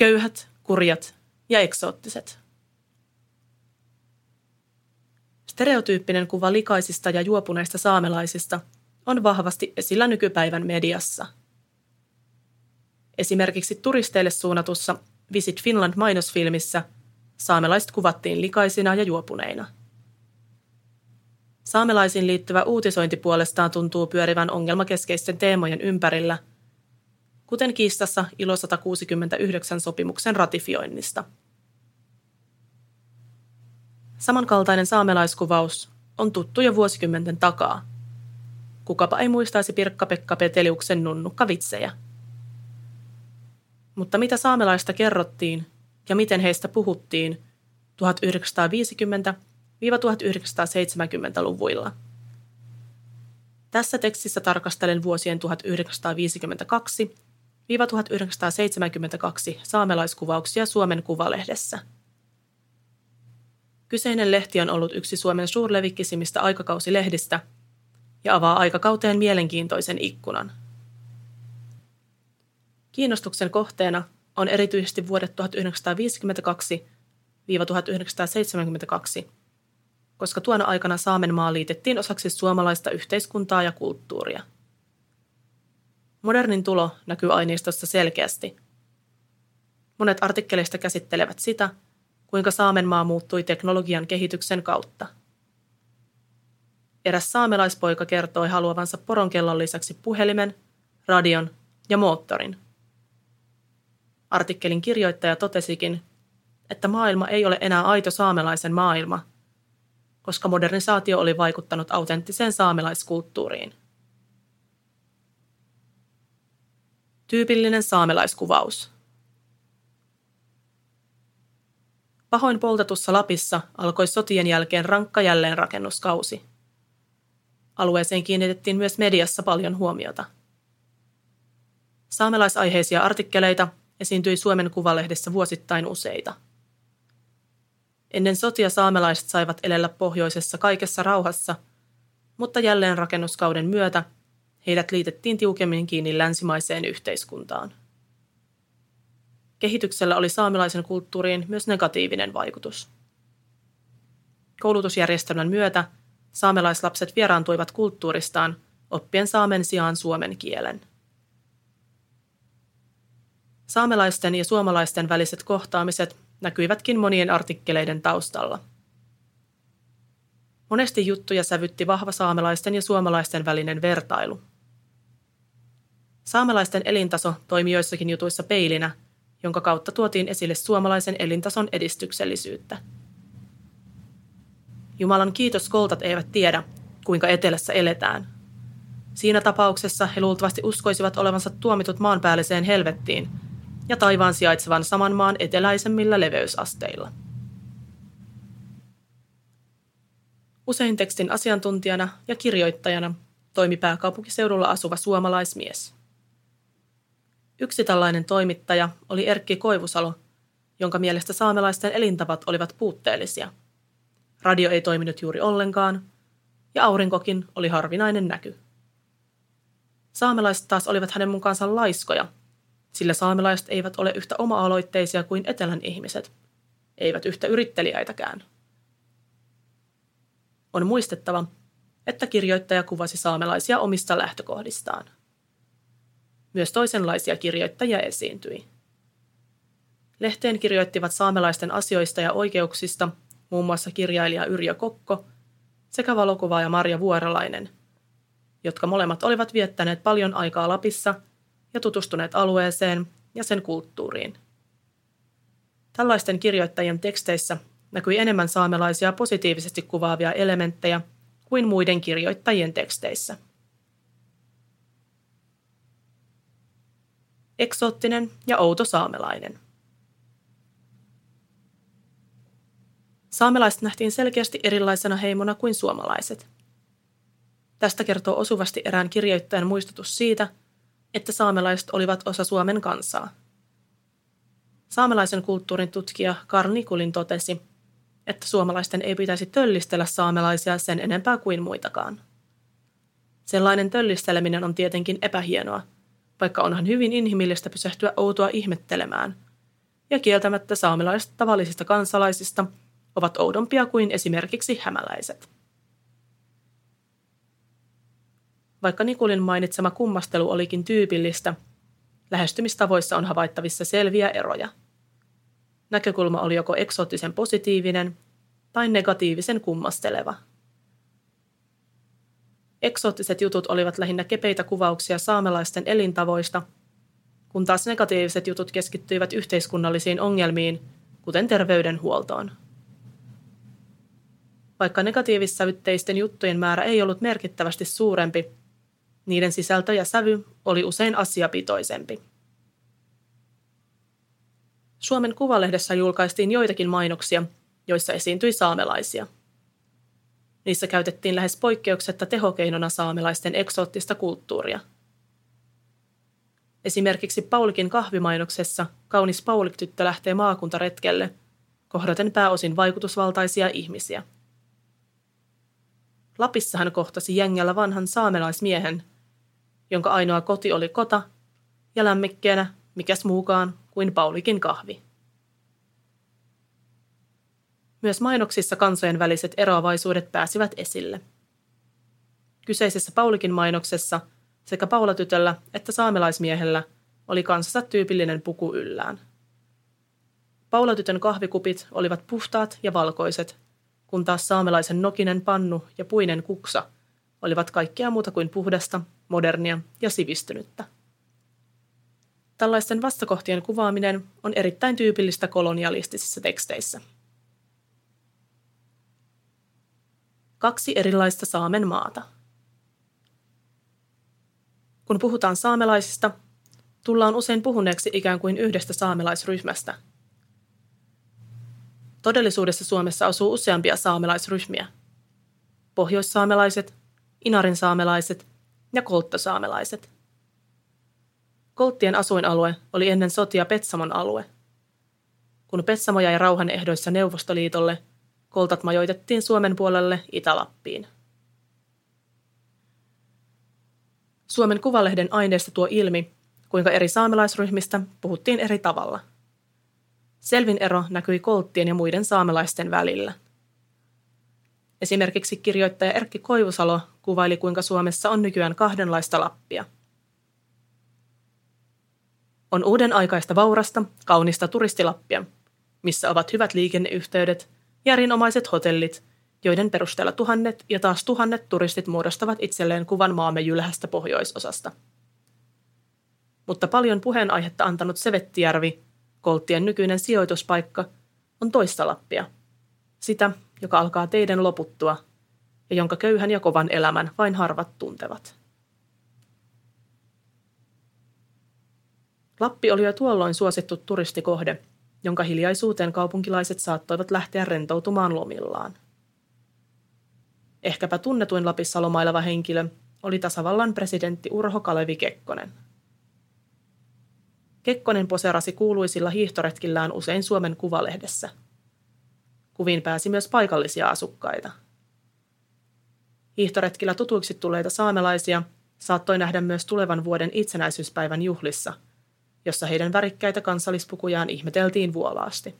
Köyhät, kurjat ja eksoottiset. Stereotyyppinen kuva likaisista ja juopuneista saamelaisista on vahvasti esillä nykypäivän mediassa. Esimerkiksi turisteille suunnatussa Visit Finland mainosfilmissä saamelaiset kuvattiin likaisina ja juopuneina. Saamelaisiin liittyvä uutisointi puolestaan tuntuu pyörivän ongelmakeskeisten teemojen ympärillä, kuten kiistassa ILO 169 sopimuksen ratifioinnista – Samankaltainen saamelaiskuvaus on tuttu jo vuosikymmenten takaa. Kukapa ei muistaisi Pirkka-Pekka Peteliuksen nunnukkavitsejä. Mutta mitä saamelaista kerrottiin ja miten heistä puhuttiin 1950-1970-luvuilla? Tässä tekstissä tarkastelen vuosien 1952-1972 saamelaiskuvauksia Suomen Kuvalehdessä – Kyseinen lehti on ollut yksi Suomen suurlevikkisimmistä aikakausilehdistä ja avaa aikakauteen mielenkiintoisen ikkunan. Kiinnostuksen kohteena on erityisesti vuodet 1952-1972, koska tuona aikana Saamenmaa liitettiin osaksi suomalaista yhteiskuntaa ja kulttuuria. Modernin tulo näkyy aineistossa selkeästi. Monet artikkeleista käsittelevät sitä, kuinka Saamenmaa muuttui teknologian kehityksen kautta. Eräs saamelaispoika kertoi haluavansa poronkellon lisäksi puhelimen, radion ja moottorin. Artikkelin kirjoittaja totesikin, että maailma ei ole enää aito saamelaisen maailma, koska modernisaatio oli vaikuttanut autenttiseen saamelaiskulttuuriin. Tyypillinen saamelaiskuvaus – Pahoin poltetussa Lapissa alkoi sotien jälkeen rankka jälleenrakennuskausi. Alueeseen kiinnitettiin myös mediassa paljon huomiota. Saamelaisaiheisia artikkeleita esiintyi Suomen Kuvalehdessä vuosittain useita. Ennen sotia saamelaiset saivat elellä pohjoisessa kaikessa rauhassa, mutta jälleenrakennuskauden myötä heidät liitettiin tiukemmin kiinni länsimaiseen yhteiskuntaan. Kehityksellä oli saamelaisen kulttuuriin myös negatiivinen vaikutus. Koulutusjärjestelmän myötä saamelaislapset vieraantuivat kulttuuristaan oppien saamen sijaan suomen kielen. Saamelaisten ja suomalaisten väliset kohtaamiset näkyivätkin monien artikkeleiden taustalla. Monesti juttuja sävytti vahva saamelaisten ja suomalaisten välinen vertailu. Saamelaisten elintaso toimi joissakin jutuissa peilinä – jonka kautta tuotiin esille suomalaisen elintason edistyksellisyyttä. Jumalan kiitos koltat eivät tiedä, kuinka etelässä eletään. Siinä tapauksessa he luultavasti uskoisivat olevansa tuomitut maanpäälliseen helvettiin ja taivaan sijaitsevan saman maan eteläisemmillä leveysasteilla. Usein tekstin asiantuntijana ja kirjoittajana toimi pääkaupunkiseudulla asuva suomalaismies – Yksi tällainen toimittaja oli Erkki Koivusalo, jonka mielestä saamelaisten elintavat olivat puutteellisia. Radio ei toiminut juuri ollenkaan, ja aurinkokin oli harvinainen näky. Saamelaiset taas olivat hänen mukaansa laiskoja, sillä saamelaiset eivät ole yhtä oma-aloitteisia kuin etelän ihmiset, eivät yhtä yritteliäitäkään. On muistettava, että kirjoittaja kuvasi saamelaisia omista lähtökohdistaan – myös toisenlaisia kirjoittajia esiintyi. Lehteen kirjoittivat saamelaisten asioista ja oikeuksista muun muassa kirjailija Yrjö Kokko sekä valokuvaaja Marja Vuoralainen, jotka molemmat olivat viettäneet paljon aikaa Lapissa ja tutustuneet alueeseen ja sen kulttuuriin. Tällaisten kirjoittajien teksteissä näkyi enemmän saamelaisia positiivisesti kuvaavia elementtejä kuin muiden kirjoittajien teksteissä. Eksoottinen ja outo saamelainen. Saamelaiset nähtiin selkeästi erilaisena heimona kuin suomalaiset. Tästä kertoo osuvasti erään kirjoittajan muistutus siitä, että saamelaiset olivat osa Suomen kansaa. Saamelaisen kulttuurin tutkija Karl Nikulin totesi, että suomalaisten ei pitäisi töllistellä saamelaisia sen enempää kuin muitakaan. Sellainen töllisteleminen on tietenkin epähienoa – vaikka onhan hyvin inhimillistä pysähtyä outoa ihmettelemään. ja kieltämättä saamelaiset tavallisista kansalaisista ovat oudompia kuin esimerkiksi hämäläiset. Vaikka Nikulin mainitsema kummastelu olikin tyypillistä, lähestymistavoissa on havaittavissa selviä eroja. Näkökulma oli joko eksoottisen positiivinen tai negatiivisen kummasteleva. Eksoottiset jutut olivat lähinnä kepeitä kuvauksia saamelaisten elintavoista, kun taas negatiiviset jutut keskittyivät yhteiskunnallisiin ongelmiin, kuten terveydenhuoltoon. Vaikka negatiivissävytteisten juttujen määrä ei ollut merkittävästi suurempi, niiden sisältö ja sävy oli usein asiapitoisempi. Suomen Kuvalehdessä julkaistiin joitakin mainoksia, joissa esiintyi saamelaisia. Niissä käytettiin lähes poikkeuksetta tehokeinona saamelaisten eksoottista kulttuuria. Esimerkiksi Paulikin kahvimainoksessa kaunis Paulik-tyttö lähtee maakuntaretkelle, kohdaten pääosin vaikutusvaltaisia ihmisiä. Lapissa hän kohtasi jengällä vanhan saamelaismiehen, jonka ainoa koti oli kota, ja lämmikkeenä, mikäs muukaan, kuin Paulikin kahvi. Myös mainoksissa kansojen väliset eroavaisuudet pääsivät esille. Kyseisessä Paulikin mainoksessa sekä Paulatytöllä että saamelaismiehellä oli kansansa tyypillinen puku yllään. Paulatytön kahvikupit olivat puhtaat ja valkoiset, kun taas saamelaisen nokinen pannu ja puinen kuksa olivat kaikkea muuta kuin puhdasta, modernia ja sivistynyttä. Tällaisten vastakohtien kuvaaminen on erittäin tyypillistä kolonialistisissa teksteissä. Kaksi erilaista Saamen maata. Kun puhutaan saamelaisista, tullaan usein puhuneeksi ikään kuin yhdestä saamelaisryhmästä. Todellisuudessa Suomessa asuu useampia saamelaisryhmiä. Pohjoissaamelaiset, Inarin saamelaiset ja kolttosaamelaiset – Kolttien asuinalue oli ennen sotia Petsamon alue. Kun Petsamo jäi rauhan ehdoissa Neuvostoliitolle, koltat majoitettiin Suomen puolelle Itä-Lappiin. Suomen Kuvalehden aineesta tuo ilmi, kuinka eri saamelaisryhmistä puhuttiin eri tavalla. Selvin ero näkyi kolttien ja muiden saamelaisten välillä. Esimerkiksi kirjoittaja Erkki Koivusalo kuvaili, kuinka Suomessa on nykyään kahdenlaista Lappia – on uuden aikaista vaurasta, kaunista turistilappia, missä ovat hyvät liikenneyhteydet ja erinomaiset hotellit, joiden perusteella tuhannet ja taas tuhannet turistit muodostavat itselleen kuvan maamme jylhästä pohjoisosasta. Mutta paljon puheenaihetta antanut Sevettijärvi, Kolttien nykyinen sijoituspaikka, on toista Lappia. Sitä, joka alkaa teidän loputtua ja jonka köyhän ja kovan elämän vain harvat tuntevat. Lappi oli jo tuolloin suosittu turistikohde, jonka hiljaisuuteen kaupunkilaiset saattoivat lähteä rentoutumaan lomillaan. Ehkäpä tunnetuin Lapissa lomaileva henkilö oli tasavallan presidentti Urho Kalevi Kekkonen. Kekkonen poserasi kuuluisilla hiihtoretkillään usein Suomen Kuvalehdessä. Kuviin pääsi myös paikallisia asukkaita. Hiihtoretkillä tutuiksi tulleita saamelaisia saattoi nähdä myös tulevan vuoden itsenäisyyspäivän juhlissa – jossa heidän värikkäitä kansallispukujaan ihmeteltiin vuolaasti.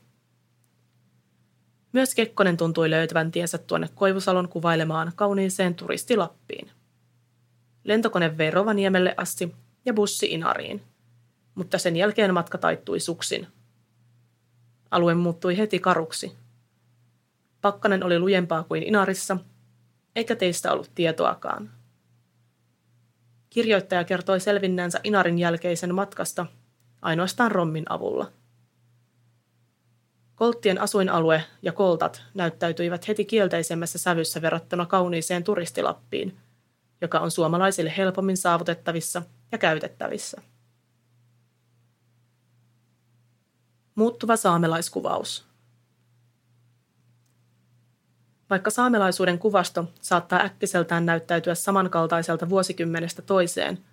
Myös Kekkonen tuntui löytävän tiensä tuonne Koivusalon kuvailemaan kauniiseen turistilappiin. Lentokone vei Rovaniemelle asti ja bussi Inariin, mutta sen jälkeen matka taittui suksin. Alue muuttui heti karuksi. Pakkanen oli lujempaa kuin Inarissa, eikä teistä ollut tietoakaan. Kirjoittaja kertoi selvinneensä Inarin jälkeisen matkasta – ainoastaan rommin avulla. Kolttien asuinalue ja koltat näyttäytyivät heti kielteisemmässä sävyssä verrattuna kauniiseen turistilappiin, joka on suomalaisille helpommin saavutettavissa ja käytettävissä. Muuttuva saamelaiskuvaus. Vaikka saamelaisuuden kuvasto saattaa äkkiseltään näyttäytyä samankaltaiselta vuosikymmenestä toiseen –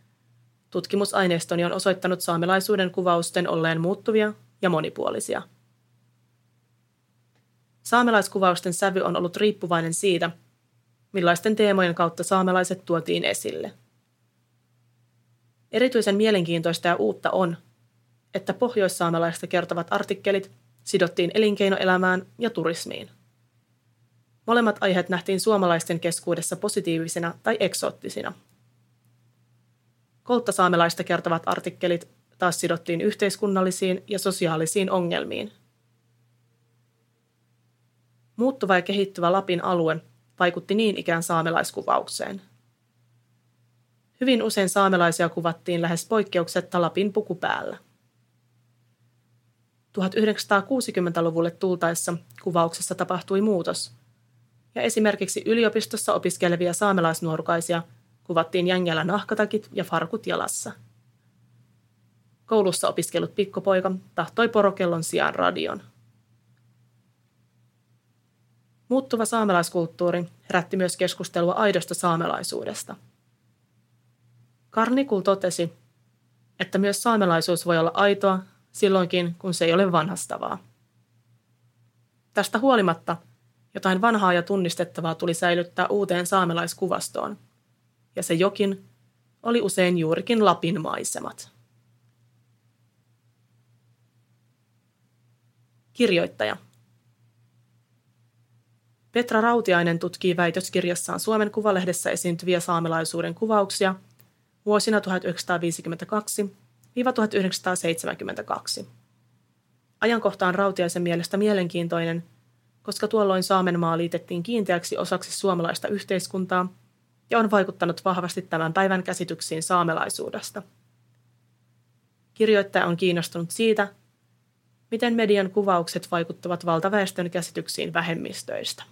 Tutkimusaineistoni on osoittanut saamelaisuuden kuvausten olleen muuttuvia ja monipuolisia. Saamelaiskuvausten sävy on ollut riippuvainen siitä, millaisten teemojen kautta saamelaiset tuotiin esille. Erityisen mielenkiintoista ja uutta on, että pohjoissaamelaista kertovat artikkelit sidottiin elinkeinoelämään ja turismiin. Molemmat aiheet nähtiin suomalaisten keskuudessa positiivisina tai eksoottisina. Kolttasaamelaista kertovat artikkelit taas sidottiin yhteiskunnallisiin ja sosiaalisiin ongelmiin. Muuttuva ja kehittyvä Lapin alue vaikutti niin ikään saamelaiskuvaukseen. Hyvin usein saamelaisia kuvattiin lähes poikkeuksetta Lapin puku päällä. 1960-luvulle tultaessa kuvauksessa tapahtui muutos, ja esimerkiksi yliopistossa opiskelevia saamelaisnuorukaisia kuvattiin jängällä nahkatakit ja farkut jalassa. Koulussa opiskellut pikkupoika tahtoi porokellon sijaan radion. Muuttuva saamelaiskulttuuri herätti myös keskustelua aidosta saamelaisuudesta. Karnikul totesi, että myös saamelaisuus voi olla aitoa silloinkin, kun se ei ole vanhastavaa. Tästä huolimatta jotain vanhaa ja tunnistettavaa tuli säilyttää uuteen saamelaiskuvastoon, ja se jokin oli usein juurikin Lapin maisemat. Kirjoittaja – Petra Rautiainen tutkii väitöskirjassaan Suomen Kuvalehdessä esiintyviä saamelaisuuden kuvauksia vuosina 1952-1972. Ajankohta on Rautiaisen mielestä mielenkiintoinen, koska tuolloin Saamenmaa liitettiin kiinteäksi osaksi suomalaista yhteiskuntaa ja on vaikuttanut vahvasti tämän päivän käsityksiin saamelaisuudesta. Kirjoittaja on kiinnostunut siitä, miten median kuvaukset vaikuttavat valtaväestön käsityksiin vähemmistöistä.